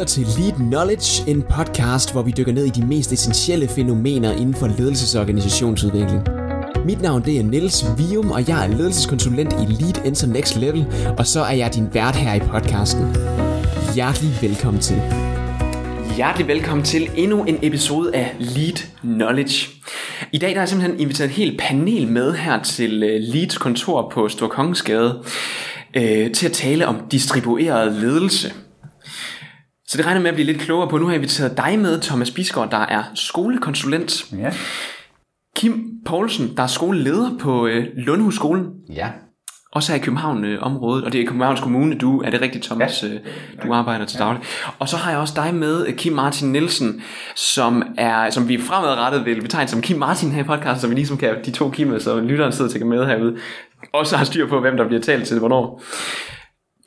lytter til Lead Knowledge, en podcast, hvor vi dykker ned i de mest essentielle fænomener inden for ledelses- og organisationsudvikling. Mit navn det er Niels Vium, og jeg er ledelseskonsulent i Lead Enter Next Level, og så er jeg din vært her i podcasten. Hjertelig velkommen til. Hjertelig velkommen til endnu en episode af Lead Knowledge. I dag der er jeg simpelthen inviteret et helt panel med her til øh, Leads kontor på Storkongensgade øh, til at tale om distribueret ledelse. Så det regner med at blive lidt klogere på. Nu har jeg inviteret dig med, Thomas Bisgaard, der er skolekonsulent. Ja. Kim Poulsen, der er skoleleder på øh, Lundhusskolen. Ja. Også her i København-området, og det er Københavns Kommune, du, er det rigtigt, Thomas? Ja. Du arbejder til daglig. Og så har jeg også dig med, øh, Kim Martin Nielsen, som er, som vi fremadrettet vil betegne som Kim Martin her i podcasten, så vi ligesom kan, de to Kim'er, så lytteren sidder til med herude, også har styr på, hvem der bliver talt til hvornår.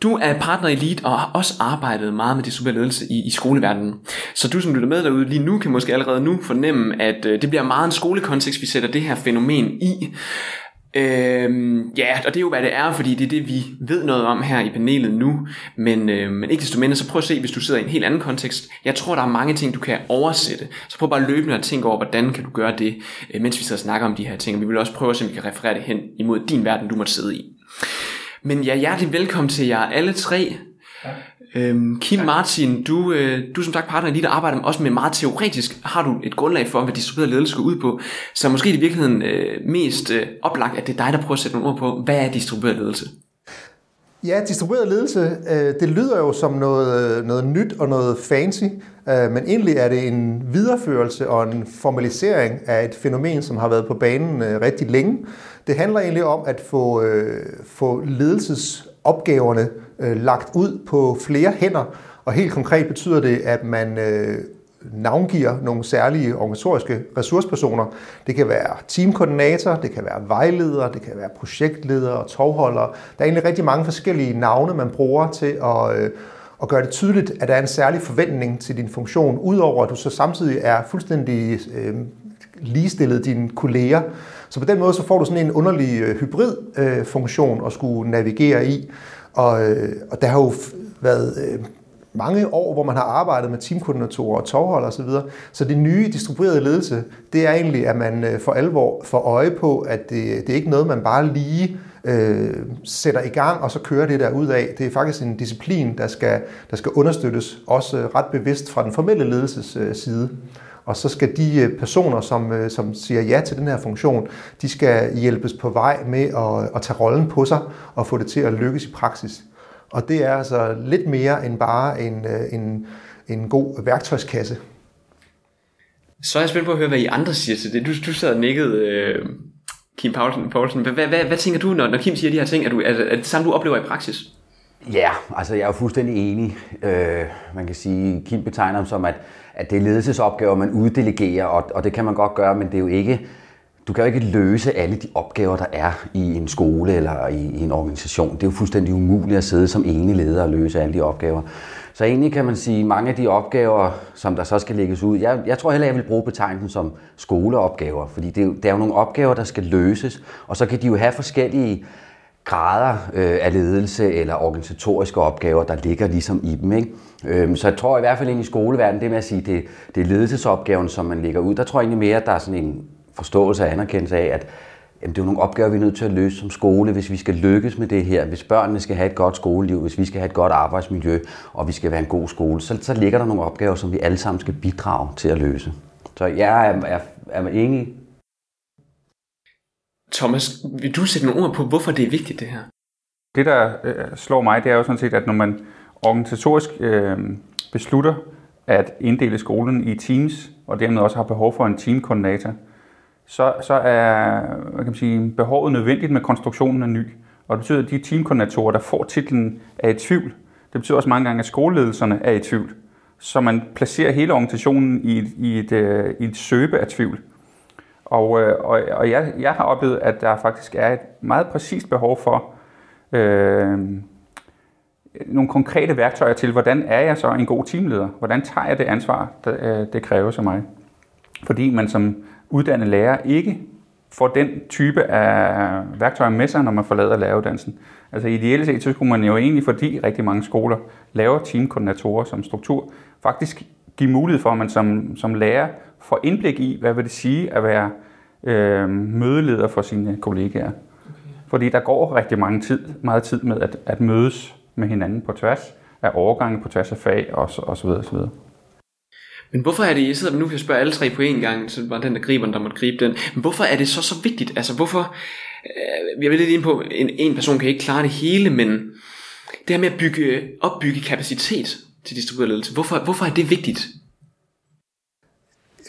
Du er partner i Lead og har også arbejdet meget med distribueret ledelse i, i skoleverdenen. Så du som lytter med derude lige nu, kan måske allerede nu fornemme, at øh, det bliver meget en skolekontekst, vi sætter det her fænomen i. Øhm, ja, og det er jo hvad det er, fordi det er det vi ved noget om her i panelet nu, men, øh, men ikke desto mindre, så prøv at se, hvis du sidder i en helt anden kontekst. Jeg tror, der er mange ting, du kan oversætte, så prøv bare løbende at tænke over, hvordan kan du gøre det, øh, mens vi sidder og snakker om de her ting, og vi vil også prøve at se, om vi kan referere det hen imod din verden, du måtte sidde i. Men ja, hjertelig velkommen til jer alle tre. Ja. Øhm, Kim ja. Martin, du, øh, du er som sagt partner i lige, der arbejder også med meget teoretisk, har du et grundlag for, hvad distribueret ledelse skal ud på. Så måske i virkeligheden øh, mest øh, oplagt, at det er dig, der prøver at sætte nogle ord på, hvad er distribueret ledelse? Ja, distribueret ledelse, øh, det lyder jo som noget, noget nyt og noget fancy, øh, men egentlig er det en videreførelse og en formalisering af et fænomen, som har været på banen øh, rigtig længe. Det handler egentlig om at få, få ledelsesopgaverne lagt ud på flere hænder, og helt konkret betyder det, at man navngiver nogle særlige organisatoriske ressourcepersoner. Det kan være teamkoordinator, det kan være vejleder, det kan være projektleder og tovholdere. Der er egentlig rigtig mange forskellige navne, man bruger til at, øh, at gøre det tydeligt, at der er en særlig forventning til din funktion, udover at du så samtidig er fuldstændig øh, ligestillet dine kolleger. Så på den måde så får du sådan en underlig øh, hybrid-funktion øh, at skulle navigere i. Og, øh, og der har jo været mange år, hvor man har arbejdet med teamkoordinatorer og tovholder osv. Så, så det nye distribuerede ledelse, det er egentlig, at man for alvor får øje på, at det, det er ikke noget, man bare lige øh, sætter i gang, og så kører det der ud af. Det er faktisk en disciplin, der skal, der skal understøttes, også ret bevidst fra den formelle ledelses side. Og så skal de øh, personer, som, øh, som siger ja til den her funktion, de skal hjælpes på vej med at, at tage rollen på sig og få det til at lykkes i praksis. Og det er altså lidt mere end bare en, øh, en, en god værktøjskasse. Så er jeg spændt på at høre, hvad I andre siger til det. Du, du sad og nikkede, øh, Kim Poulsen. Poulsen. Hvad, hvad, hvad, hvad tænker du, når, når Kim siger de her ting? Er, du, er, er det samme, du oplever i praksis? Ja, altså jeg er jo fuldstændig enig. Øh, man kan sige, Kim betegner dem som, at, at det er ledelsesopgaver, man uddelegerer, og, og det kan man godt gøre, men det er jo ikke du kan jo ikke løse alle de opgaver, der er i en skole eller i, i en organisation. Det er jo fuldstændig umuligt at sidde som ene leder og løse alle de opgaver. Så egentlig kan man sige, mange af de opgaver, som der så skal lægges ud, jeg, jeg tror heller, jeg vil bruge betegnelsen som skoleopgaver, fordi det det er jo nogle opgaver, der skal løses, og så kan de jo have forskellige grader øh, af ledelse eller organisatoriske opgaver, der ligger ligesom i dem. Ikke? Øhm, så jeg tror i hvert fald ind i skoleverdenen, det med at sige, det, det er ledelsesopgaven, som man lægger ud, der tror jeg egentlig mere, at der er sådan en forståelse og anerkendelse af, at jamen, det er nogle opgaver, vi er nødt til at løse som skole, hvis vi skal lykkes med det her, hvis børnene skal have et godt skoleliv, hvis vi skal have et godt arbejdsmiljø, og vi skal være en god skole, så, så ligger der nogle opgaver, som vi alle sammen skal bidrage til at løse. Så jeg er, er, er enig. Thomas, vil du sætte nogle ord på, hvorfor det er vigtigt det her? Det, der øh, slår mig, det er jo sådan set, at når man organisatorisk øh, beslutter at inddele skolen i teams, og dermed også har behov for en teamkoordinator, så, så er hvad kan man sige, behovet nødvendigt med konstruktionen af ny. Og det betyder, at de teamkoordinatorer, der får titlen, er i tvivl. Det betyder også mange gange, at skoleledelserne er i tvivl. Så man placerer hele organisationen i et, i et, øh, i et søbe af tvivl. Og, øh, og, og jeg, jeg har oplevet, at der faktisk er et meget præcist behov for øh, nogle konkrete værktøjer til, hvordan er jeg så en god teamleder? Hvordan tager jeg det ansvar, der, øh, det kræver af mig? Fordi man som uddannet lærer ikke får den type af værktøjer med sig, når man forlader læreruddannelsen. Altså ideelt set, så skulle man jo egentlig, fordi rigtig mange skoler laver teamkoordinatorer som struktur, faktisk give mulighed for, at man som, som lærer får indblik i, hvad vil det sige at være øh, mødeleder for sine kollegaer. Okay. Fordi der går rigtig mange tid, meget tid med at, at mødes med hinanden på tværs af overgange, på tværs af fag og og så videre, og så videre. Men hvorfor er det, jeg sidder nu kan jeg spørge alle tre på én gang, så var den der griber, der måtte gribe den. Men hvorfor er det så så vigtigt? Altså hvorfor, øh, jeg vil lidt ind på, en, en person kan ikke klare det hele, men det her med at bygge, opbygge kapacitet til distribueret ledelse, hvorfor, hvorfor er det vigtigt?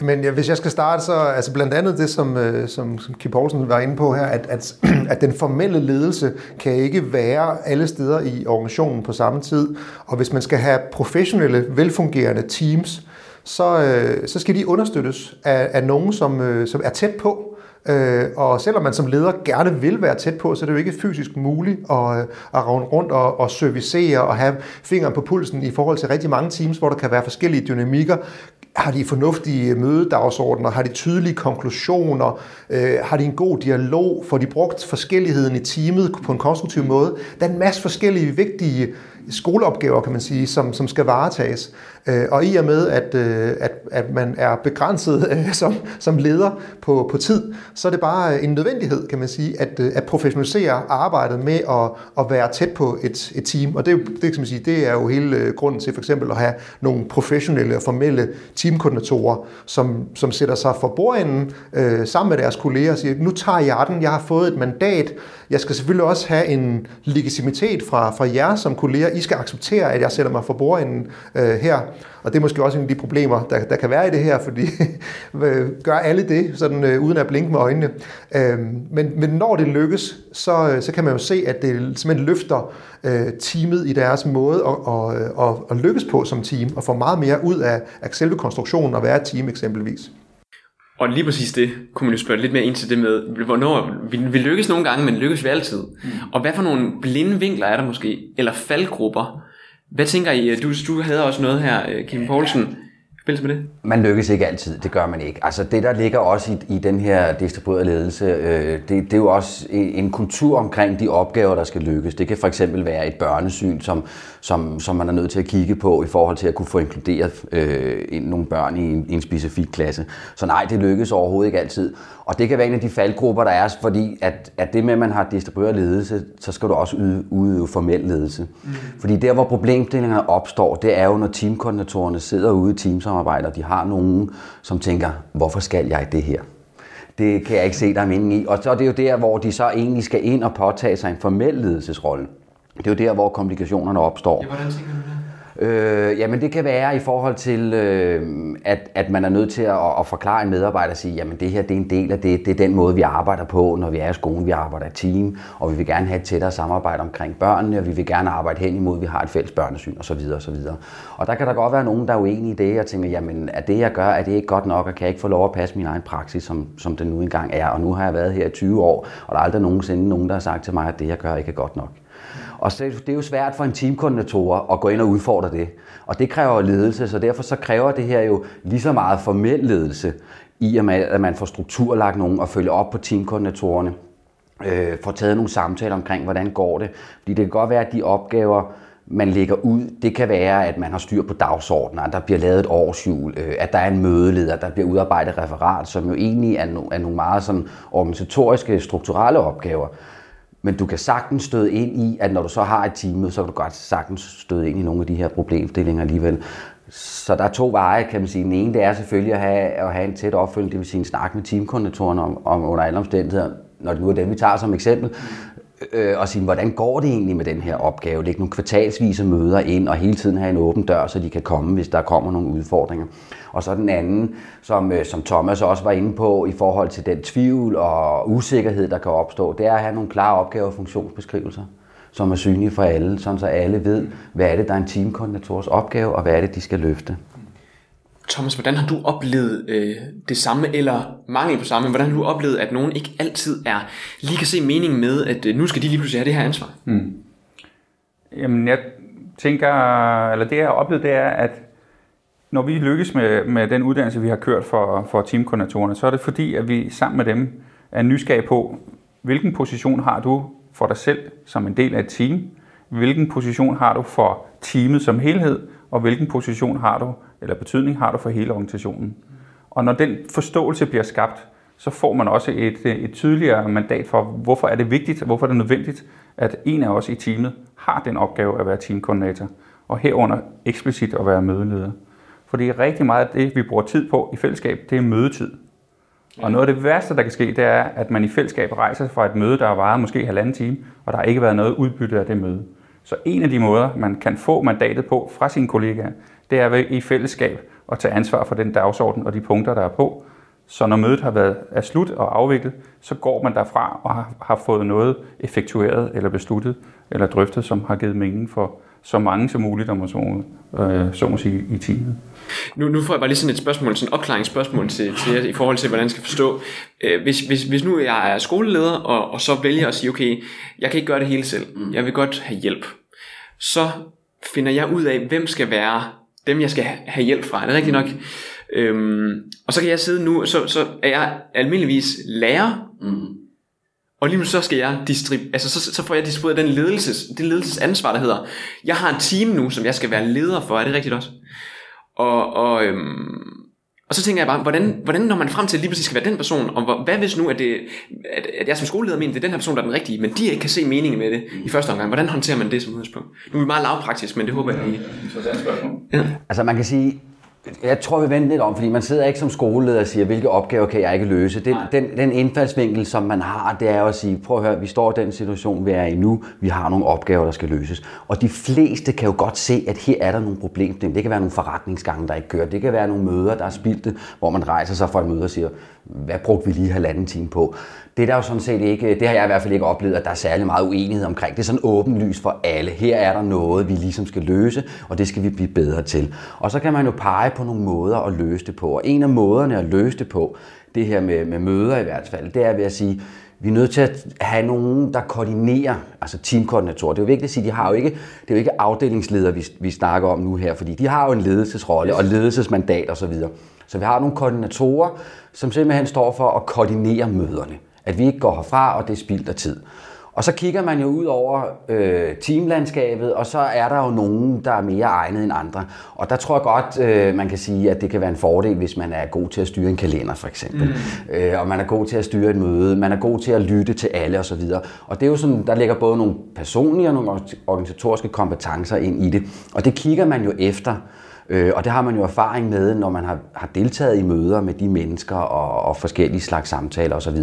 Men ja, hvis jeg skal starte, så altså blandt andet det, som, øh, som, som Kim Poulsen var inde på her, at, at, at den formelle ledelse kan ikke være alle steder i organisationen på samme tid. Og hvis man skal have professionelle, velfungerende teams, så, øh, så skal de understøttes af, af nogen, som, øh, som er tæt på. Øh, og selvom man som leder gerne vil være tæt på, så er det jo ikke fysisk muligt at, øh, at ravne rundt og, og servicere og have fingeren på pulsen i forhold til rigtig mange teams, hvor der kan være forskellige dynamikker. Har de fornuftige øh, mødedagsordner? Har de tydelige konklusioner? Øh, har de en god dialog? Får de brugt forskelligheden i teamet på en konstruktiv måde? Der er en masse forskellige vigtige skoleopgaver, kan man sige, som, som skal varetages. Øh, og i og med, at, øh, at, at man er begrænset øh, som, som leder på, på tid, så er det bare en nødvendighed, kan man sige, at, at professionalisere arbejdet med at, at være tæt på et, et team. Og det, det, kan man sige, det er jo hele grunden til for eksempel at have nogle professionelle og formelle teamkoordinatorer, som, som sætter sig for bordenden øh, sammen med deres kolleger og siger, nu tager jeg den, jeg har fået et mandat, jeg skal selvfølgelig også have en legitimitet fra, fra jer som kolleger. I skal acceptere, at jeg sætter mig for bordenden øh, her. Og det er måske også en af de problemer, der, der kan være i det her, fordi øh, gør alle det, sådan øh, uden at blinke med øjnene. Øh, men, men når det lykkes, så, øh, så kan man jo se, at det simpelthen løfter øh, teamet i deres måde at, at, øh, at, at lykkes på som team, og få meget mere ud af, af selve konstruktionen at være et team eksempelvis. Og lige præcis det, kunne man jo spørge lidt mere ind til det med, hvornår vi, vi lykkes nogle gange, men lykkes vi altid. Mm. Og hvad for nogle blinde vinkler er der måske, eller faldgrupper? Hvad tænker I? Du, du havde også noget her, øh, Kim Poulsen forbindelse med det? Man lykkes ikke altid, det gør man ikke. Altså det, der ligger også i, i den her distribuerede ledelse, øh, det, det er jo også en kultur omkring de opgaver, der skal lykkes. Det kan for eksempel være et børnesyn, som, som, som man er nødt til at kigge på i forhold til at kunne få inkluderet øh, nogle børn i en, i en specifik klasse. Så nej, det lykkes overhovedet ikke altid. Og det kan være en af de faldgrupper, der er, fordi at, at det med, at man har distribueret ledelse, så skal du også yde, udøve formel ledelse. Mm. Fordi der, hvor problemstillingerne opstår, det er jo, når teamkoordinatorerne sidder ude i teamsamarbejde, og de har nogen, som tænker, hvorfor skal jeg det her? Det kan jeg ikke se, der er mening i. Og så er det jo der, hvor de så egentlig skal ind og påtage sig en formel ledelsesrolle. Det er jo der, hvor komplikationerne opstår. Ja, hvordan tænker du det? Øh, jamen det kan være i forhold til, øh, at, at man er nødt til at, at forklare en medarbejder og sige, jamen det her det er en del af det, det er den måde, vi arbejder på, når vi er i skolen. Vi arbejder i team, og vi vil gerne have et tættere samarbejde omkring børnene, og vi vil gerne arbejde hen imod, at vi har et fælles børnesyn osv. osv. Og der kan der godt være nogen, der er uenige i det, og tænker, jamen er det, jeg gør, er det ikke godt nok, og kan jeg ikke få lov at passe min egen praksis, som, som den nu engang er. Og nu har jeg været her i 20 år, og der er aldrig nogensinde nogen, der har sagt til mig, at det, jeg gør, ikke er godt nok. Og så, det er jo svært for en teamkoordinator at gå ind og udfordre det. Og det kræver ledelse, så derfor så kræver det her jo lige så meget formel ledelse, i og med, at man får strukturlagt nogen og følger op på teamkoordinatorerne. Øh, får taget nogle samtaler omkring, hvordan går det. Fordi det kan godt være, at de opgaver, man lægger ud, det kan være, at man har styr på dagsordenen, at der bliver lavet et årsjul, øh, at der er en mødeleder, der bliver udarbejdet referat, som jo egentlig er, no, er nogle meget sådan organisatoriske, strukturelle opgaver. Men du kan sagtens støde ind i, at når du så har et teammøde, så kan du godt sagtens støde ind i nogle af de her problemstillinger alligevel. Så der er to veje, kan man sige. Den ene, det er selvfølgelig at have, at have en tæt opfølgning, det vil sige en snak med teamkoordinatoren om, om under alle omstændigheder, når det nu er dem, vi tager som eksempel, øh, og sige, hvordan går det egentlig med den her opgave? Læg nogle kvartalsvise møder ind, og hele tiden have en åben dør, så de kan komme, hvis der kommer nogle udfordringer. Og så den anden, som, øh, som Thomas også var inde på, i forhold til den tvivl og usikkerhed, der kan opstå, det er at have nogle klare opgaver og funktionsbeskrivelser som er synlige for alle, sådan så alle ved, hvad er det, der er en teamkoordinators opgave, og hvad er det, de skal løfte. Thomas, hvordan har du oplevet øh, det samme, eller mangel på samme? Hvordan har du oplevet, at nogen ikke altid er lige kan se meningen med, at øh, nu skal de lige pludselig have det her ansvar? Mm. Jamen, jeg tænker, eller det jeg har oplevet, det er, at når vi lykkes med, med den uddannelse, vi har kørt for, for teamkoordinatorerne, så er det fordi, at vi sammen med dem er nysgerrig på, hvilken position har du for dig selv som en del af et team, hvilken position har du for teamet som helhed, og hvilken position har du, eller betydning har du for hele organisationen. Og når den forståelse bliver skabt, så får man også et, et tydeligere mandat for, hvorfor er det vigtigt, hvorfor er det nødvendigt, at en af os i teamet har den opgave at være teamkoordinator, og herunder eksplicit at være mødeleder. Fordi rigtig meget af det, vi bruger tid på i fællesskab, det er mødetid. Og noget af det værste, der kan ske, det er, at man i fællesskab rejser fra et møde, der har varet måske halvanden time, og der har ikke været noget udbytte af det møde. Så en af de måder, man kan få mandatet på fra sine kollegaer, det er ved i fællesskab at tage ansvar for den dagsorden og de punkter, der er på. Så når mødet har været er slut og afviklet, så går man derfra og har, har fået noget effektueret eller besluttet eller drøftet, som har givet mening for så mange som muligt, om man så, øh, så må sige, i teamet. Nu, nu får jeg bare lige sådan et spørgsmål, sådan et opklaringsspørgsmål til, til jer, i forhold til, hvordan jeg skal forstå. Øh, hvis, hvis, hvis nu jeg er skoleleder, og, og så vælger at sige, okay, jeg kan ikke gøre det hele selv, mm. jeg vil godt have hjælp. Så finder jeg ud af, hvem skal være dem, jeg skal have hjælp fra. Er det rigtigt nok? Øhm, og så kan jeg sidde nu, så, så er jeg almindeligvis lærer, mm. og lige nu så skal jeg distrib- altså så, så får jeg distribueret den ledelses, det ledelsesansvar, der hedder, jeg har en team nu, som jeg skal være leder for, er det rigtigt også? Og, og, øhm, og så tænker jeg bare, hvordan, hvordan når man frem til, at lige præcis skal være den person, og hvad hvis nu, at, det, at, at jeg som skoleleder mener, det er den her person, der er den rigtige, men de ikke kan se meningen med det i første omgang. Hvordan håndterer man det som udgangspunkt? Nu er vi meget lavpraktisk, men det håber jeg, at I... Ja. Altså man kan sige, jeg tror, vi venter lidt om, fordi man sidder ikke som skoleleder og siger, hvilke opgaver kan jeg ikke løse. Den, den, den indfaldsvinkel, som man har, det er jo at sige, prøv at høre, vi står i den situation, vi er i nu, vi har nogle opgaver, der skal løses. Og de fleste kan jo godt se, at her er der nogle problemer. Det kan være nogle forretningsgange, der ikke kører. Det kan være nogle møder, der er spildte, hvor man rejser sig fra et møde og siger, hvad brugte vi lige halvanden time på? Det er der jo sådan set ikke, det har jeg i hvert fald ikke oplevet, at der er særlig meget uenighed omkring. Det er sådan åbenlyst for alle. Her er der noget, vi ligesom skal løse, og det skal vi blive bedre til. Og så kan man jo pege på nogle måder at løse det på. Og en af måderne at løse det på, det her med, med møder i hvert fald, det er ved at sige, vi er nødt til at have nogen, der koordinerer, altså teamkoordinatorer. Det er jo vigtigt at sige, de har jo ikke, det er jo ikke afdelingsledere, vi, vi snakker om nu her, fordi de har jo en ledelsesrolle og ledelsesmandat osv. Så, så vi har nogle koordinatorer, som simpelthen står for at koordinere møderne. At vi ikke går herfra, og det er spildt af tid. Og så kigger man jo ud over øh, teamlandskabet, og så er der jo nogen, der er mere egnet end andre. Og der tror jeg godt, øh, man kan sige, at det kan være en fordel, hvis man er god til at styre en kalender for eksempel. Mm. Øh, og man er god til at styre et møde, man er god til at lytte til alle osv. Og det er jo sådan, der ligger både nogle personlige og nogle organisatoriske kompetencer ind i det. Og det kigger man jo efter. Øh, og det har man jo erfaring med, når man har, har deltaget i møder med de mennesker og, og forskellige slags samtaler osv.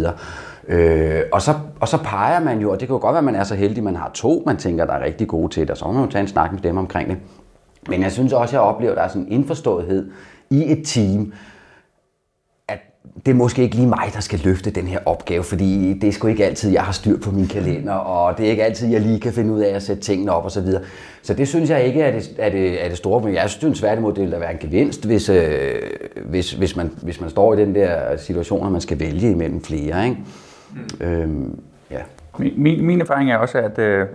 Øh, og, så, og så peger man jo, og det kan jo godt være, at man er så heldig, at man har to, man tænker, der er rigtig gode til det, og så må man jo tage en snak med dem omkring det. Men jeg synes også, at jeg oplever, at der er sådan en indforståethed i et team, at det er måske ikke lige mig, der skal løfte den her opgave, fordi det er sgu ikke altid, jeg har styr på min kalender, og det er ikke altid, jeg lige kan finde ud af at sætte tingene op osv. Så, så det synes jeg ikke er det, er det, er det store Men Jeg synes tværtimod, det vil være en gevinst, hvis, øh, hvis, hvis, man, hvis man står i den der situation, at man skal vælge imellem flere. Ikke? Mm. Øhm, ja. min, min erfaring er også, at, øh,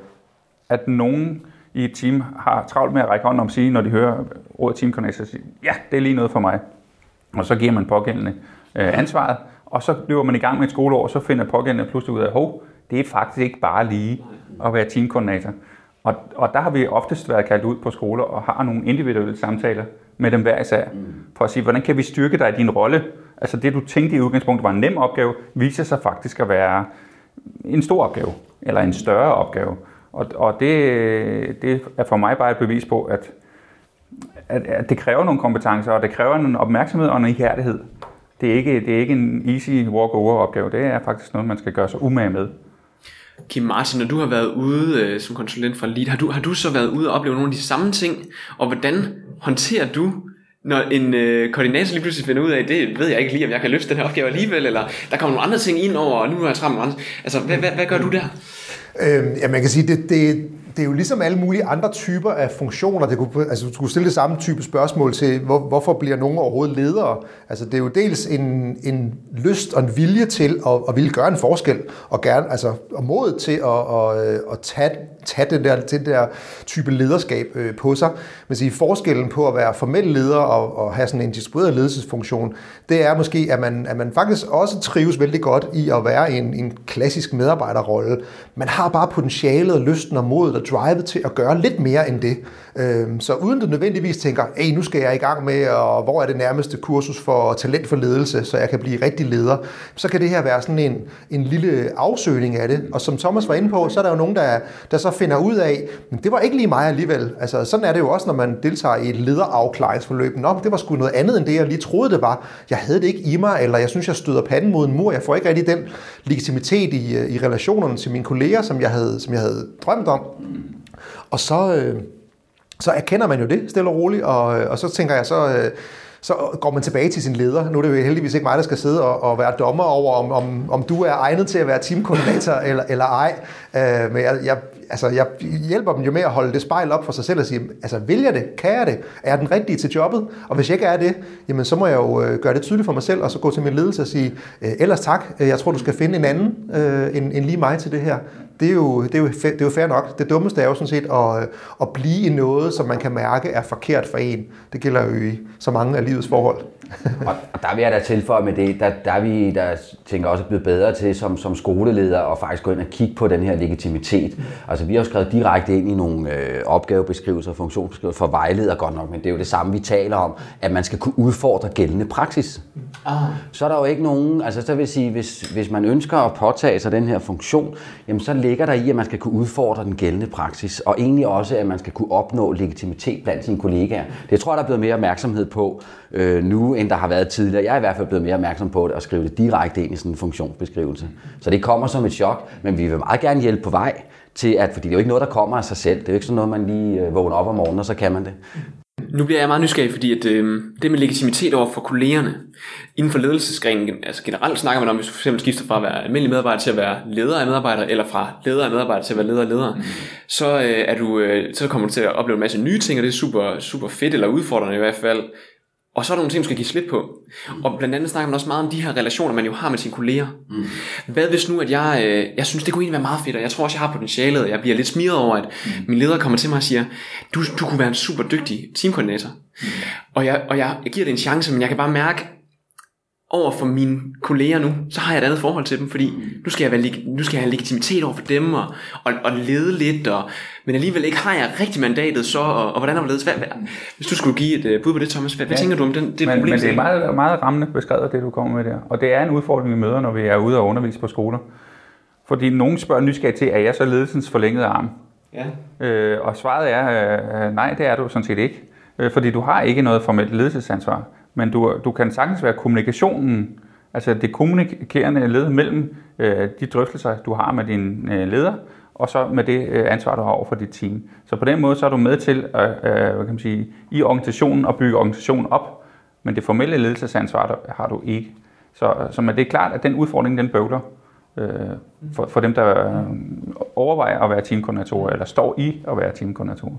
at nogen i et team har travlt med at række hånden om sige, når de hører ordet teamconnect, så siger, ja, det er lige noget for mig. Og så giver man pågældende øh, ansvaret, og så løber man i gang med et skoleår, og så finder pågældende pludselig ud af, hov, det er faktisk ikke bare lige at være teamkoordinator. Og, og der har vi oftest været kaldt ud på skoler og har nogle individuelle samtaler med dem hver især, for at sige, hvordan kan vi styrke dig i din rolle? Altså det, du tænkte i udgangspunktet var en nem opgave, viser sig faktisk at være en stor opgave, eller en større opgave. Og, og det, det er for mig bare et bevis på, at, at, at det kræver nogle kompetencer, og det kræver en opmærksomhed og en ihærdighed det er ikke, det er ikke en easy walk-over opgave. Det er faktisk noget, man skal gøre sig umage med. Kim Martin, når du har været ude øh, som konsulent fra LEAD, har du, har du så været ude og opleve nogle af de samme ting? Og hvordan håndterer du, når en øh, koordinator lige pludselig finder ud af, det ved jeg ikke lige, om jeg kan løfte den her opgave alligevel, eller der kommer nogle andre ting ind over, og nu er jeg travlt med andre. Altså, hvad, hvad, hvad gør du der? Øhm, ja, man kan sige, det, det, det er jo ligesom alle mulige andre typer af funktioner. Det kunne, altså, du skulle stille det samme type spørgsmål til, hvor, hvorfor bliver nogen overhovedet ledere? Altså, det er jo dels en, en lyst og en vilje til at, at ville gøre en forskel, og, gerne, altså, og mod til at, at, at tage, tage den, der, den der type lederskab øh, på sig. Men sige, forskellen på at være formel leder og, og have sådan en distribueret ledelsesfunktion, det er måske, at man, at man faktisk også trives vældig godt i at være en, en klassisk medarbejderrolle. Man har bare potentialet og lysten og modet og drivet til at gøre lidt mere end det. Øhm, så uden du nødvendigvis tænker, hey, nu skal jeg i gang med, og hvor er det nærmeste kursus for talent for ledelse, så jeg kan blive rigtig leder, så kan det her være sådan en, en lille afsøgning af det. Og som Thomas var inde på, så er der jo nogen, der, der så finder ud af, men det var ikke lige mig alligevel. Altså, sådan er det jo også, når man deltager i et lederafklaringsforløb. Nå, det var sgu noget andet end det, jeg lige troede, det var. Jeg havde det ikke i mig, eller jeg synes, jeg støder panden mod en mur. Jeg får ikke rigtig den legitimitet i, i relationerne til mine kolleger, som jeg havde, som jeg havde drømt om. Og så, øh, så erkender man jo det stille og roligt, og, og så tænker jeg så... Øh, så går man tilbage til sin leder. Nu er det jo heldigvis ikke mig, der skal sidde og, og være dommer over, om, om, om du er egnet til at være teamkoordinator eller, eller ej. Øh, men jeg, jeg, altså, jeg hjælper dem jo med at holde det spejl op for sig selv og sige, altså vil jeg det? Kan jeg det? Er jeg den rigtige til jobbet? Og hvis jeg ikke er det, jamen så må jeg jo øh, gøre det tydeligt for mig selv, og så gå til min ledelse og sige, øh, ellers tak, jeg tror du skal finde en anden øh, end, end lige mig til det her det er, jo, det, er jo, det er jo fair nok. Det dummeste er jo sådan set at, at blive i noget, som man kan mærke er forkert for en. Det gælder jo i så mange af livets forhold og der vil jeg da tilføje med det, der, der er vi, der tænker også blevet bedre til som, som skoleleder og faktisk gå ind og kigge på den her legitimitet. Altså vi har jo skrevet direkte ind i nogle øh, opgavebeskrivelser og funktionsbeskrivelser for vejleder godt nok, men det er jo det samme, vi taler om, at man skal kunne udfordre gældende praksis. Ah. Så er der jo ikke nogen, altså så vil sige, hvis, hvis man ønsker at påtage sig den her funktion, jamen så ligger der i, at man skal kunne udfordre den gældende praksis, og egentlig også, at man skal kunne opnå legitimitet blandt sine kollegaer. Det tror jeg, der er blevet mere opmærksomhed på øh, nu, end der har været tidligere. Jeg er i hvert fald blevet mere opmærksom på det og skrive det direkte ind i sådan en funktionsbeskrivelse. Så det kommer som et chok, men vi vil meget gerne hjælpe på vej til at, fordi det er jo ikke noget, der kommer af sig selv. Det er jo ikke sådan noget, man lige øh, vågner op om morgenen, og så kan man det. Nu bliver jeg meget nysgerrig, fordi at, øh, det med legitimitet over for kollegerne, inden for ledelsesgrenen, altså generelt snakker man om, hvis du fx skifter fra at være almindelig medarbejder til at være leder af medarbejdere, eller fra leder af medarbejdere til at være leder af ledere, mm. så, øh, er du, øh, så kommer du til at opleve en masse nye ting, og det er super, super fedt, eller udfordrende i hvert fald. Og så er der nogle ting, du skal give slip på. Mm. Og blandt andet snakker man også meget om de her relationer, man jo har med sine kolleger. Mm. Hvad hvis nu, at jeg, øh, jeg synes, det kunne egentlig være meget fedt, og jeg tror også, jeg har potentialet, og jeg bliver lidt smiret over, at mm. min leder kommer til mig og siger, du, du kunne være en super dygtig teamkoordinator. Mm. Og, jeg, og jeg, jeg giver det en chance, men jeg kan bare mærke, over for mine kolleger nu, så har jeg et andet forhold til dem, fordi nu skal jeg, være, nu skal jeg have legitimitet over for dem, og, og, og lede lidt, og, men alligevel ikke har jeg rigtig mandatet så, og, og hvordan har ledet? Hvad, hvad, hvis du skulle give et uh, bud på det, Thomas, hvad, ja, hvad tænker du om den, det men, problem? Men det er meget, meget rammende beskrevet, det du kommer med der, og det er en udfordring, vi møder, når vi er ude og undervise på skoler. Fordi nogen spørger nysgerrigt til, er jeg så ledelsens forlængede arm? Ja. Øh, og svaret er, øh, nej, det er du sådan set ikke. Øh, fordi du har ikke noget formelt ledelsesansvar men du, du kan sagtens være kommunikationen, altså det kommunikerende led mellem øh, de drøftelser, du har med din øh, leder, og så med det øh, ansvar, du har over for dit team. Så på den måde, så er du med til at, øh, hvad kan man sige, i organisationen at bygge organisationen op, men det formelle ledelsesansvar der, har du ikke. Så, så men det er klart, at den udfordring, den bøvler øh, for, for dem, der øh, overvejer at være teamkoordinatorer, eller står i at være teamkoordinatorer.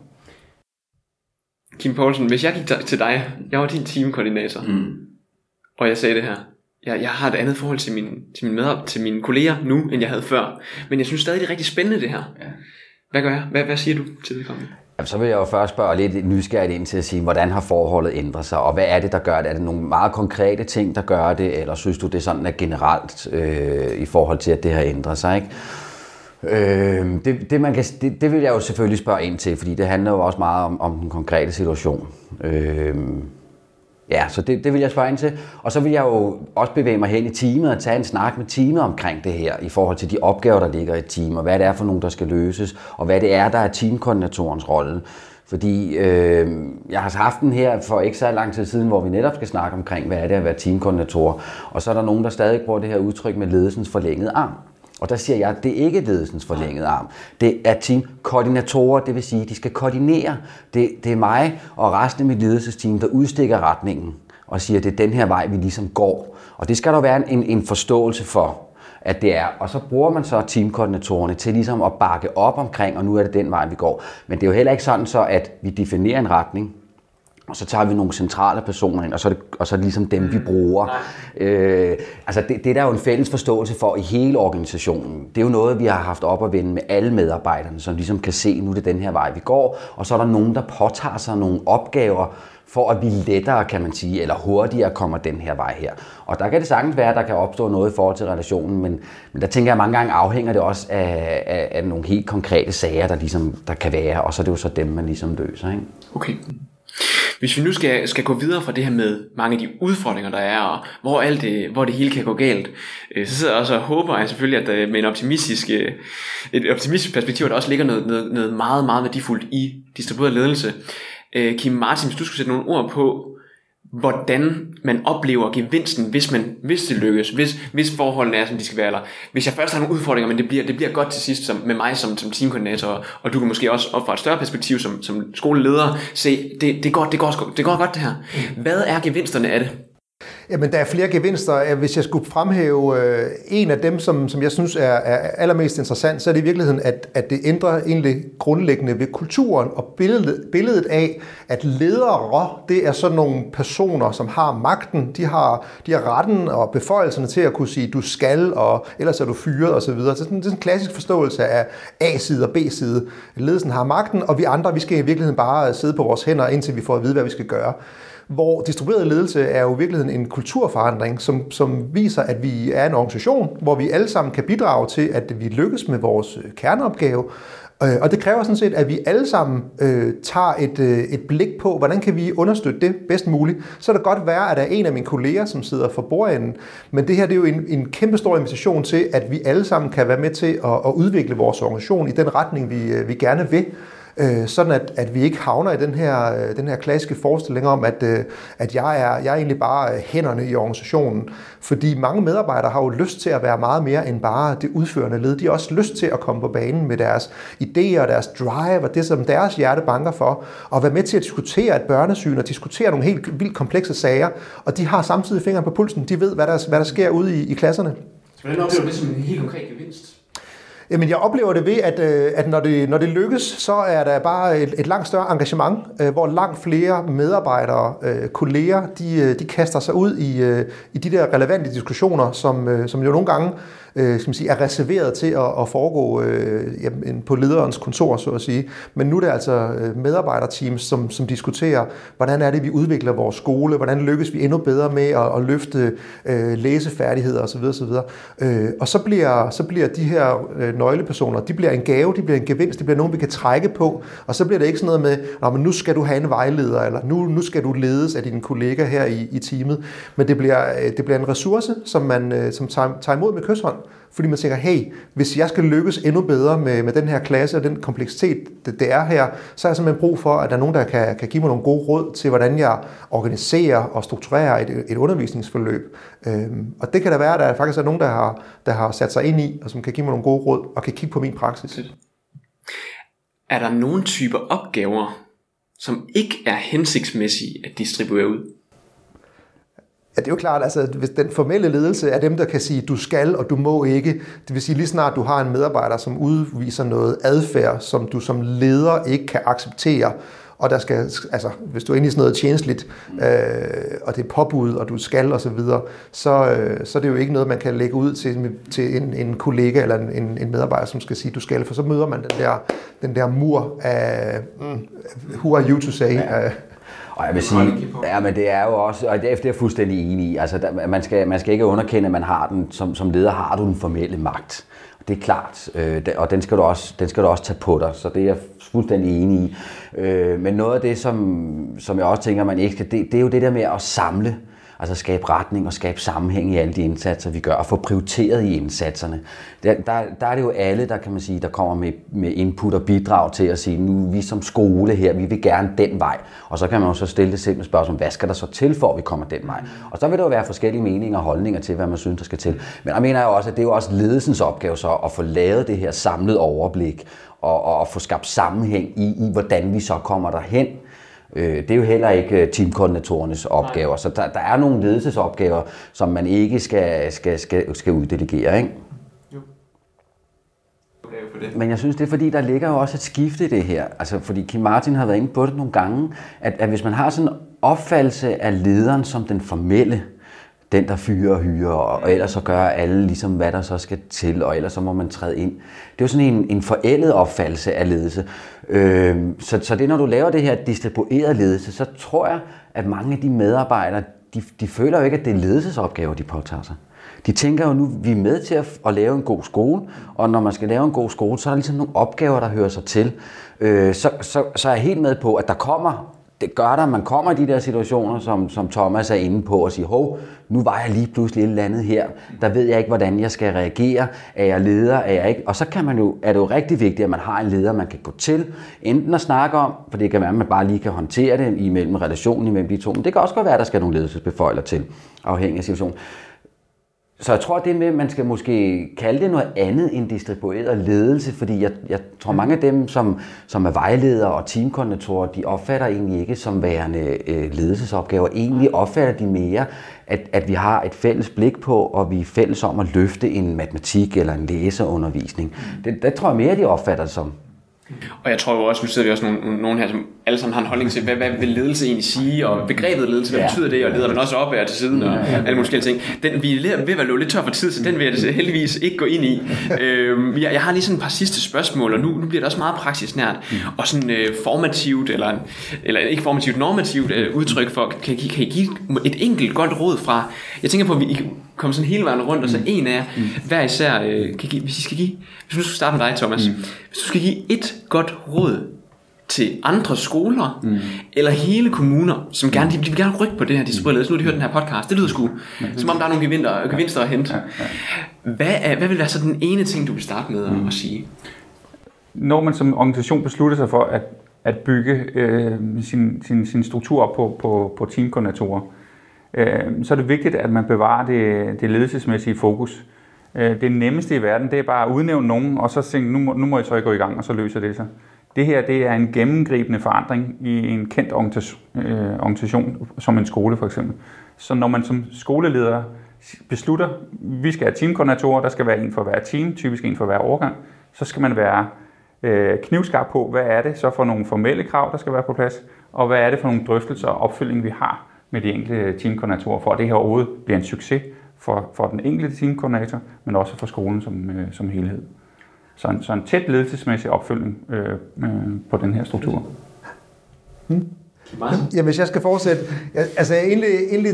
Kim Poulsen, hvis jeg gik til dig, jeg var din teamkoordinator, mm. og jeg sagde det her, jeg, jeg har et andet forhold til, min, til, min medop, til mine kolleger nu, end jeg havde før, men jeg synes stadig, det er rigtig spændende det her. Ja. Hvad gør jeg? Hvad, hvad siger du til det kommende? Jamen, så vil jeg jo først spørge lidt nysgerrigt ind til at sige, hvordan har forholdet ændret sig, og hvad er det, der gør det? Er det nogle meget konkrete ting, der gør det, eller synes du, det er sådan er generelt øh, i forhold til, at det har ændret sig? Ikke? Øh, det, det, man kan, det, det vil jeg jo selvfølgelig spørge ind til, fordi det handler jo også meget om, om den konkrete situation. Øh, ja, så det, det vil jeg spørge ind til. Og så vil jeg jo også bevæge mig hen i teamet og tage en snak med teamet omkring det her, i forhold til de opgaver, der ligger i teamet, team, og hvad det er for nogle, der skal løses, og hvad det er, der er teamkoordinatorens rolle. Fordi øh, jeg har haft den her for ikke så lang tid siden, hvor vi netop skal snakke omkring, hvad er det at være teamkoordinator. Og så er der nogen, der stadig bruger det her udtryk med ledelsens forlængede arm. Og der siger jeg, at det er ikke ledelsens forlængede arm. Det er teamkoordinatorer, det vil sige, at de skal koordinere. Det, det er mig og resten af mit ledelsesteam, der udstikker retningen og siger, at det er den her vej, vi ligesom går. Og det skal der være en, en forståelse for. at det er. Og så bruger man så teamkoordinatorerne til ligesom at bakke op omkring, og nu er det den vej, vi går. Men det er jo heller ikke sådan så, at vi definerer en retning, og så tager vi nogle centrale personer ind, og så er det, og så er det ligesom dem, vi bruger. Øh, altså det, det er der jo en fælles forståelse for i hele organisationen. Det er jo noget, vi har haft op at vende med alle medarbejderne, som ligesom kan se, nu er det den her vej, vi går. Og så er der nogen, der påtager sig nogle opgaver, for at vi lettere, kan man sige, eller hurtigere kommer den her vej her. Og der kan det sagtens være, at der kan opstå noget i forhold til relationen, men, men der tænker jeg, at mange gange afhænger det også af, af, af nogle helt konkrete sager, der, ligesom, der kan være, og så er det jo så dem, man ligesom løser. Ikke? Okay. Hvis vi nu skal, skal gå videre fra det her med mange af de udfordringer, der er, og hvor, alt det, hvor det hele kan gå galt, øh, så sidder jeg også og håber jeg selvfølgelig, at der med en optimistisk, øh, et optimistisk perspektiv, at der også ligger noget, noget, noget meget, meget værdifuldt i distribueret ledelse. Øh, Kim Martin, hvis du skulle sætte nogle ord på, hvordan man oplever gevinsten, hvis, man, hvis det lykkes, hvis, hvis forholdene er, som de skal være, eller hvis jeg først har nogle udfordringer, men det bliver, det bliver godt til sidst som, med mig som, som teamkoordinator, og du kan måske også op fra et større perspektiv som, som skoleleder se, det, det, går, det, går, det går godt det her. Hvad er gevinsterne af det? Jamen, der er flere gevinster. Hvis jeg skulle fremhæve øh, en af dem, som, som jeg synes er, er allermest interessant, så er det i virkeligheden, at, at det ændrer egentlig grundlæggende ved kulturen og billedet, billedet af, at ledere, det er sådan nogle personer, som har magten, de har, de har retten og beføjelserne til at kunne sige, du skal, og ellers er du fyret osv. Så det er sådan, det er en klassisk forståelse af A-side og B-side. Ledelsen har magten, og vi andre, vi skal i virkeligheden bare sidde på vores hænder, indtil vi får at vide, hvad vi skal gøre hvor distribueret ledelse er jo i virkeligheden en kulturforandring, som, som viser, at vi er en organisation, hvor vi alle sammen kan bidrage til, at vi lykkes med vores øh, kerneopgave, øh, og det kræver sådan set, at vi alle sammen øh, tager et, øh, et blik på, hvordan kan vi understøtte det bedst muligt. Så er det godt være, at der er en af mine kolleger, som sidder for bordenden, men det her det er jo en, en kæmpe stor invitation til, at vi alle sammen kan være med til at, at udvikle vores organisation i den retning, vi, øh, vi gerne vil øh, sådan at, at vi ikke havner i den her, øh, den her klassiske forestilling om, at, øh, at jeg, er, jeg er egentlig bare øh, hænderne i organisationen. Fordi mange medarbejdere har jo lyst til at være meget mere end bare det udførende led. De har også lyst til at komme på banen med deres idéer, deres drive og det, som deres hjerte banker for, og være med til at diskutere et børnesyn og diskutere nogle helt vildt komplekse sager, og de har samtidig fingeren på pulsen. De ved, hvad der, hvad der sker ude i, i klasserne. Så hvordan oplever du det som ligesom en helt konkret gevinst? Jamen, jeg oplever det ved, at, øh, at når, det, når det lykkes, så er der bare et, et langt større engagement, øh, hvor langt flere medarbejdere, øh, kolleger, de, de kaster sig ud i, i de der relevante diskussioner, som, som jo nogle gange øh, skal man sige, er reserveret til at, at foregå øh, jamen, på lederens kontor, så at sige. Men nu er det altså øh, medarbejderteams, som, som diskuterer, hvordan er det, vi udvikler vores skole, hvordan lykkes vi endnu bedre med at, at løfte øh, læsefærdigheder osv. osv. Øh, og så bliver, så bliver de her øh, nøglepersoner, de bliver en gave, de bliver en gevinst, de bliver nogen, vi kan trække på, og så bliver det ikke sådan noget med, men nu skal du have en vejleder, eller nu, nu skal du ledes af dine kollegaer her i, i teamet, men det bliver, øh, det bliver en ressource, som man øh, som tager, tager imod med kysshånd, fordi man tænker, hey, hvis jeg skal lykkes endnu bedre med, med den her klasse og den kompleksitet, det, det er her, så er jeg simpelthen brug for, at der er nogen, der kan, kan give mig nogle gode råd til, hvordan jeg organiserer og strukturerer et, et undervisningsforløb. Øhm, og det kan da være, at der faktisk er nogen, der har, der har sat sig ind i, og som kan give mig nogle gode råd og kan kigge på min praksis. Er der nogle typer opgaver, som ikke er hensigtsmæssige at distribuere ud? Ja, det er jo klart, altså hvis den formelle ledelse er dem, der kan sige, du skal og du må ikke. Det vil sige, lige snart du har en medarbejder, som udviser noget adfærd, som du som leder ikke kan acceptere, og der skal, altså, hvis du er inde i sådan noget tjenestligt, øh, og det er påbud, og du skal og så videre, så, øh, så er det jo ikke noget, man kan lægge ud til, til en, en kollega eller en, en medarbejder, som skal sige, du skal, for så møder man den der, den der mur af, mm, who are you to say? Ja. Uh, og jeg vil sige, ja, men det er jo også, og det er jeg fuldstændig enig i, altså der, man, skal, man skal ikke underkende, at man har den, som, som leder har du den formelle magt. Det er klart, øh, og den skal, du også, den skal du også tage på dig, så det er jeg fuldstændig enig i. Øh, men noget af det, som, som jeg også tænker, man ikke skal, det, det er jo det der med at samle Altså skabe retning og skabe sammenhæng i alle de indsatser, vi gør, og få prioriteret i indsatserne. Der, der, der er det jo alle, der kan man sige, der kommer med, med input og bidrag til at sige, nu vi som skole her, vi vil gerne den vej. Og så kan man jo så stille det simple spørgsmål, hvad skal der så til, for at vi kommer den vej? Og så vil der jo være forskellige meninger og holdninger til, hvad man synes, der skal til. Men jeg mener jo også, at det er jo også ledelsens opgave så at få lavet det her samlet overblik, og, og, og få skabt sammenhæng i, i, hvordan vi så kommer derhen. Øh, det er jo heller ikke øh, teamkoordinatorernes opgaver. Nej. Så der, der er nogle ledelsesopgaver, som man ikke skal, skal, skal, skal uddelegere. Ikke? Jo. Men jeg synes, det er fordi, der ligger jo også et skifte i det her. Altså, fordi Kim Martin har været inde på det nogle gange, at, at hvis man har sådan en opfattelse af lederen som den formelle, mm den der fyrer og hyrer, og, og ellers så gør alle ligesom, hvad der så skal til, og ellers så må man træde ind. Det er jo sådan en, en forældet opfattelse af ledelse. Øh, så, så det, når du laver det her distribueret ledelse, så tror jeg, at mange af de medarbejdere, de, de føler jo ikke, at det er ledelsesopgaver, de påtager sig. De tænker jo nu, vi er med til at, at lave en god skole, og når man skal lave en god skole, så er der ligesom nogle opgaver, der hører sig til. Øh, så, så, så er jeg helt med på, at der kommer det gør der, man kommer i de der situationer, som, som Thomas er inde på, og siger, hov, nu var jeg lige pludselig et eller andet her, der ved jeg ikke, hvordan jeg skal reagere, er jeg leder, er jeg ikke, og så kan man jo, er det jo rigtig vigtigt, at man har en leder, man kan gå til, enten at snakke om, for det kan være, at man bare lige kan håndtere det imellem relationen imellem de to, men det kan også godt være, at der skal nogle ledelsesbeføjler til, afhængig af situationen. Så jeg tror, det med, at man skal måske kalde det noget andet end distribueret ledelse, fordi jeg, jeg tror, mange af dem, som, som er vejledere og teamkoordinatorer, de opfatter egentlig ikke som værende øh, ledelsesopgaver. Egentlig opfatter de mere, at, at vi har et fælles blik på, og vi er fælles om at løfte en matematik eller en læseundervisning. Det, det tror jeg mere, de opfatter det som. Og jeg tror jo også, nu sidder vi også nogle, nogle her, som alle sammen har en holdning til, hvad, hvad vil ledelse egentlig sige, og begrebet ledelse, hvad ja. betyder det, og leder man også op til siden, og alle mulige ting. Den, vi er ved at være lidt tør for tid, så den vil jeg heldigvis ikke gå ind i. øhm, jeg, jeg har lige sådan et par sidste spørgsmål, og nu, nu bliver det også meget praksisnært, og sådan øh, formativt, eller, eller ikke formativt, normativt øh, udtryk for, kan, kan, kan I give et enkelt godt råd fra, jeg tænker på, at vi komme sådan hele vejen rundt, og så en af jer, hver især, øh, kan give, hvis I skal give, hvis nu skal starte med dig, Thomas, mm. hvis du skal give et godt råd til andre skoler, mm. eller hele kommuner, som gerne, de, de vil gerne rykke på det her disciplin. Så nu har de hørt den her podcast. Det lyder sgu, som om der er nogle gevinster, gevinster at hente. Hvad, er, hvad vil være så den ene ting, du vil starte med mm. at sige? Når man som organisation beslutter sig for at, at bygge øh, sin, sin, sin struktur op på, på, på teamkoordinatorer, øh, så er det vigtigt, at man bevarer det, det ledelsesmæssige fokus. Øh, Øh, det nemmeste i verden, det er bare at udnævne nogen, og så tænke, nu må, nu må jeg så gå i gang, og så løser det sig. Det her det er en gennemgribende forandring i en kendt øh, organisation, som en skole for eksempel. Så når man som skoleleder beslutter, vi skal have teamkoordinatorer, der skal være en for hver team, typisk en for hver årgang, så skal man være øh, knivskarp på, hvad er det så for nogle formelle krav, der skal være på plads, og hvad er det for nogle drøftelser og opfølging, vi har med de enkelte teamkoordinatorer, for at det her overhovedet bliver en succes for, for den enkelte teamkoordinator, men også for skolen som, øh, som helhed. Så en, så en tæt ledelsesmæssig opfølgning øh, øh, på den her struktur. Hmm. Ja, hvis jeg skal fortsætte. Altså egentlig, egentlig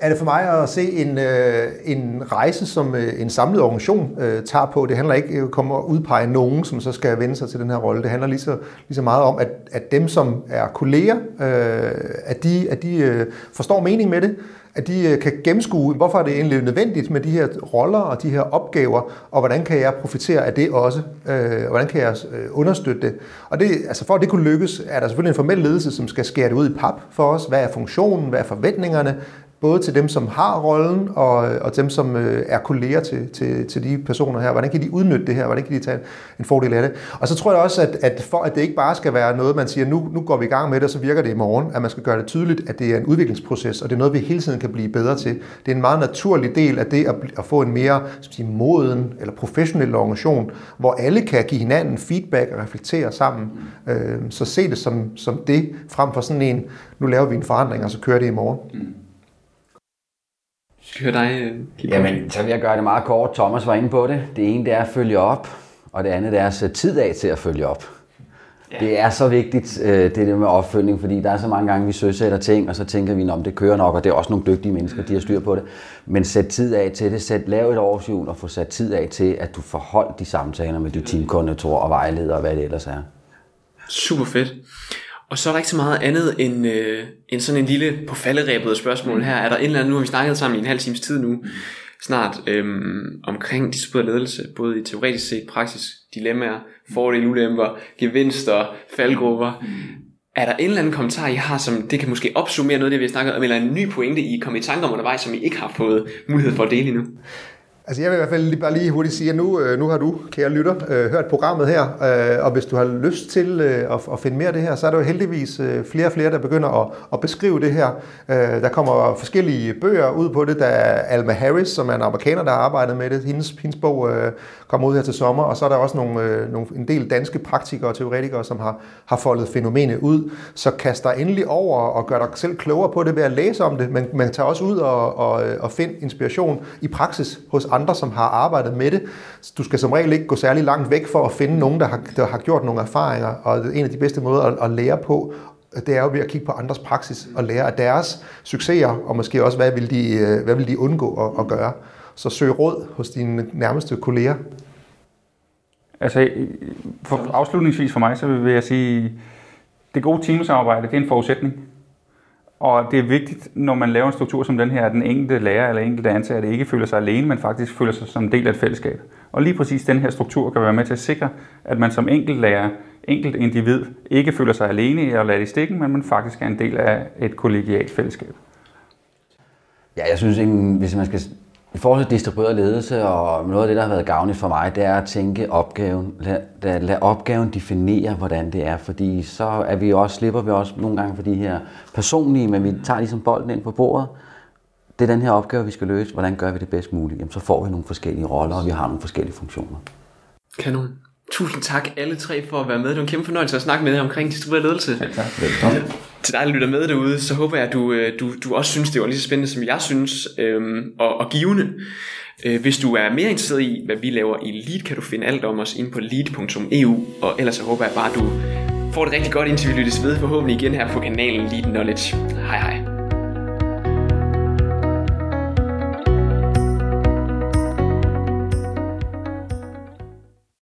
er det for mig at se en, øh, en rejse, som øh, en samlet organisation øh, tager på. Det handler ikke om at udpege nogen, som så skal vende sig til den her rolle. Det handler lige så, lige så meget om, at, at dem, som er kolleger, øh, at de, at de øh, forstår mening med det, at de øh, kan gennemskue, hvorfor er det egentlig nødvendigt med de her roller og de her opgaver, og hvordan kan jeg profitere af det også, og hvordan kan jeg øh, understøtte det. Og det, altså for at det kunne lykkes, er der selvfølgelig en formel ledelse, som skal skære det ud i pap for os. Hvad er funktionen? Hvad er forventningerne? Både til dem, som har rollen, og, og dem, som øh, er kolleger til, til, til de personer her. Hvordan kan de udnytte det her? Hvordan kan de tage en fordel af det? Og så tror jeg også, at, at for at det ikke bare skal være noget, man siger, nu, nu går vi i gang med det, og så virker det i morgen, at man skal gøre det tydeligt, at det er en udviklingsproces, og det er noget, vi hele tiden kan blive bedre til. Det er en meget naturlig del af det at, at få en mere sige, moden eller professionel organisation, hvor alle kan give hinanden feedback og reflektere sammen. Øh, så se det som, som det, frem for sådan en, nu laver vi en forandring, og så kører det i morgen. Mm. Skal høre dig, uh, Jamen, så vil jeg gøre det meget kort. Thomas var inde på det. Det ene det er at følge op, og det andet det er at sætte tid af til at følge op. Ja. Det er så vigtigt, øh, det der med opfølgning, fordi der er så mange gange, vi søsætter ting, og så tænker vi, om det kører nok, og det er også nogle dygtige mennesker, de har styr på det. Men sæt tid af til det. Sæt, lav et årsjul og få sat tid af til, at du får holdt de samtaler med de teamkoordinatorer og vejledere og hvad det ellers er. Super fedt. Og så er der ikke så meget andet end, øh, end sådan en lille på falderæbet spørgsmål her. Er der en eller anden, nu har vi snakket sammen i en halv times tid nu, snart øhm, omkring disciplineret ledelse, både i teoretisk set, praksis, dilemmaer, fordele, ulemper, gevinster, faldgrupper. Mm. Er der en eller anden kommentar, I har, som det kan måske opsummere noget af det, vi har snakket om, eller en ny pointe, I kom i tanke om undervejs, som I ikke har fået mulighed for at dele endnu? Altså jeg vil i hvert fald lige, bare lige hurtigt sige, at nu, øh, nu har du, kære lytter, øh, hørt programmet her, øh, og hvis du har lyst til øh, at, at finde mere af det her, så er der jo heldigvis øh, flere og flere, der begynder at, at beskrive det her. Der kommer forskellige bøger ud på det. Der er Alma Harris, som er en amerikaner, der har arbejdet med det. Hendes, hendes bog kommer ud her til sommer, og så er der også nogle, nogle, en del danske praktikere og teoretikere, som har, har foldet fænomenet ud. Så kast dig endelig over og gør dig selv klogere på det ved at læse om det, men man tager også ud og, og, og find inspiration i praksis hos andre, som har arbejdet med det. Du skal som regel ikke gå særlig langt væk for at finde nogen, der har, der har gjort nogle erfaringer, og en af de bedste måder at, at lære på, det er jo ved at kigge på andres praksis og lære af deres succeser, og måske også, hvad vil de, øh, hvad vil de undgå at, at gøre. Så søg råd hos dine nærmeste kolleger. Altså, for, afslutningsvis for mig, så vil jeg sige, det gode teamsamarbejde, det er en forudsætning. Og det er vigtigt, når man laver en struktur som den her, at den enkelte lærer eller enkelte ansatte ikke føler sig alene, men faktisk føler sig som en del af et fællesskab. Og lige præcis den her struktur kan være med til at sikre, at man som enkelt lærer, enkelt individ, ikke føler sig alene og ladt i stikken, men man faktisk er en del af et kollegialt fællesskab. Ja, jeg synes, hvis man skal i forhold til distribueret ledelse, og noget af det, der har været gavnligt for mig, det er at tænke opgaven. Lad, lad opgaven definere, hvordan det er, fordi så er vi også, slipper vi også nogle gange for de her personlige, men vi tager ligesom bolden ind på bordet. Det er den her opgave, vi skal løse. Hvordan gør vi det bedst muligt? Jamen, så får vi nogle forskellige roller, og vi har nogle forskellige funktioner. Kanon. Tusind tak alle tre for at være med. Det var en kæmpe fornøjelse at snakke med jer omkring distribueret ledelse. Ja, tak. Velkommen. Til dig, der lytter med derude, så håber jeg, at du, øh, du, du også synes, det var lige så spændende, som jeg synes, øhm, og, og givende. Øh, hvis du er mere interesseret i, hvad vi laver i Lead, kan du finde alt om os inde på lead.eu, og ellers så håber jeg bare, at du får det rigtig godt, indtil vi lyttes ved forhåbentlig igen her på kanalen Lead Knowledge. Hej hej.